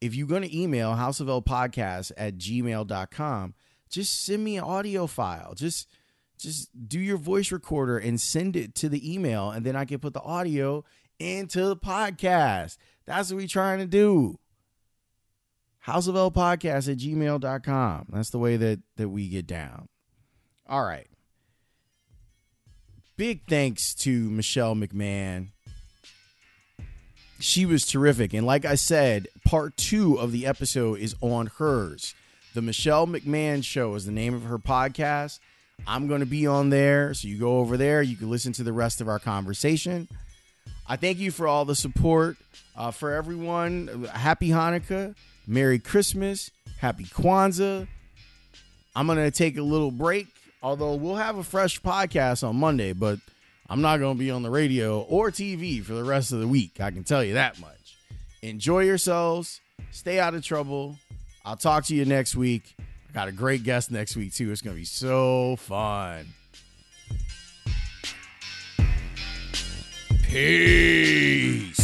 if you're going to email houseoflpodcast at gmail.com, just send me an audio file. Just just do your voice recorder and send it to the email, and then I can put the audio into the podcast. That's what we're trying to do. Houseoflpodcast at gmail.com. That's the way that, that we get down. All right. Big thanks to Michelle McMahon she was terrific. And like I said, part two of the episode is on hers. The Michelle McMahon Show is the name of her podcast. I'm going to be on there. So you go over there. You can listen to the rest of our conversation. I thank you for all the support. Uh, for everyone, happy Hanukkah, Merry Christmas, Happy Kwanzaa. I'm going to take a little break, although we'll have a fresh podcast on Monday, but I'm not going to be on the radio or TV for the rest of the week. I can tell you that much. Enjoy yourselves. Stay out of trouble. I'll talk to you next week. I got a great guest next week, too. It's going to be so fun. Peace.